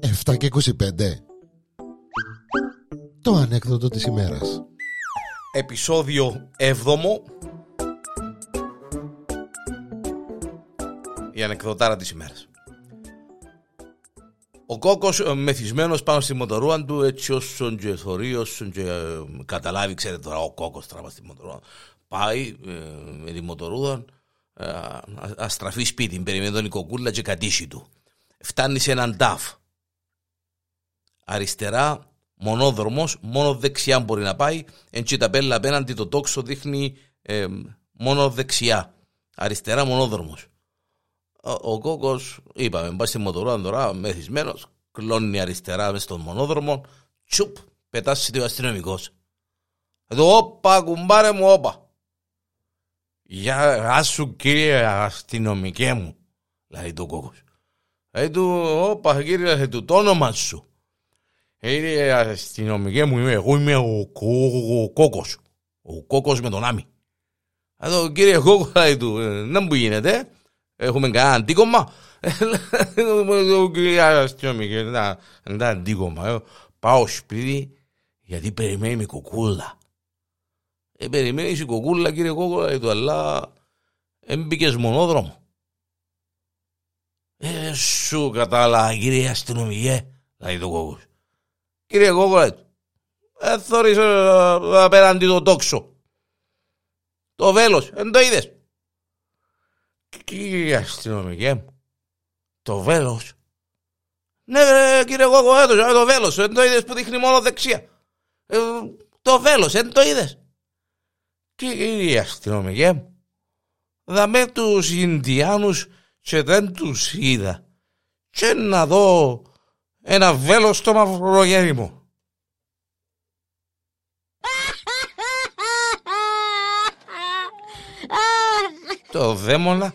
7 και 25 Το ανέκδοτο της ημέρας Επισόδιο 7 Η ανεκδοτάρα της ημέρας ο κόκκος ε, μεθυσμένος πάνω στη μοτορούα του έτσι όσον και θωρεί, όσον και ε, καταλάβει, ξέρετε τώρα ο κόκκος τράβα στη μοτορούα. Πάει ε, με τη μοτορούα, ε, αστραφεί σπίτι, περιμένει τον η κοκκούλα και κατήσι του. Φτάνει σε έναν τάφ. Αριστερά, μονόδρομος, μόνο δεξιά μπορεί να πάει. Εν τσι ταπέλα απέναντι το τόξο δείχνει ε, μόνο δεξιά. Αριστερά μονόδρομος. Ο, ο κόκο, είπαμε, πάει στη μοτορούα τώρα, μεθυσμένος, κλώνει αριστερά μες στον μονόδρομο, τσουπ, πετάσει ο αστυνομικός. Εδώ, όπα, κουμπάρε μου, όπα. Γεια σου κύριε αστυνομικέ μου, λέει το κόκο. Λέει του, όπα κύριε, του το όνομα σου. Κύριε αστυνομικέ μου, είμαι, εγώ είμαι ο, ο, κόκος. Ο κόκος με τον άμι. Εδώ κύριε κόκο, λέει του, να μου γίνεται, Έχουμε κανένα αντίκομμα. Κυρία αστυνομική, ένα αντίκομμα. Πάω σπίτι γιατί περιμένει με κοκούλα. Ε, περιμένεις η κοκούλα κύριε Κόκολα του αλλά έμπηκες μονόδρομο. Ε, σου κατάλαβα κύριε αστυνομικέ, λέει το κόκκος. Κύριε Κόκολα, ε, θωρείς ε, απέναντι το τόξο. Το βέλος, δεν το είδες. Κύριε αστυνομικέ μου, το βέλος. Ναι, κύριε Κόκο, έτω, το βέλος, δεν το είδες που δείχνει μόνο δεξιά. Ε, το βέλος, δεν το είδες. Κύριε αστυνομικέ μου, δαμε τους Ινδιάνους και δεν τους είδα. Και να δω ένα βέλος στο μαυρογέρι μου. το δαίμονα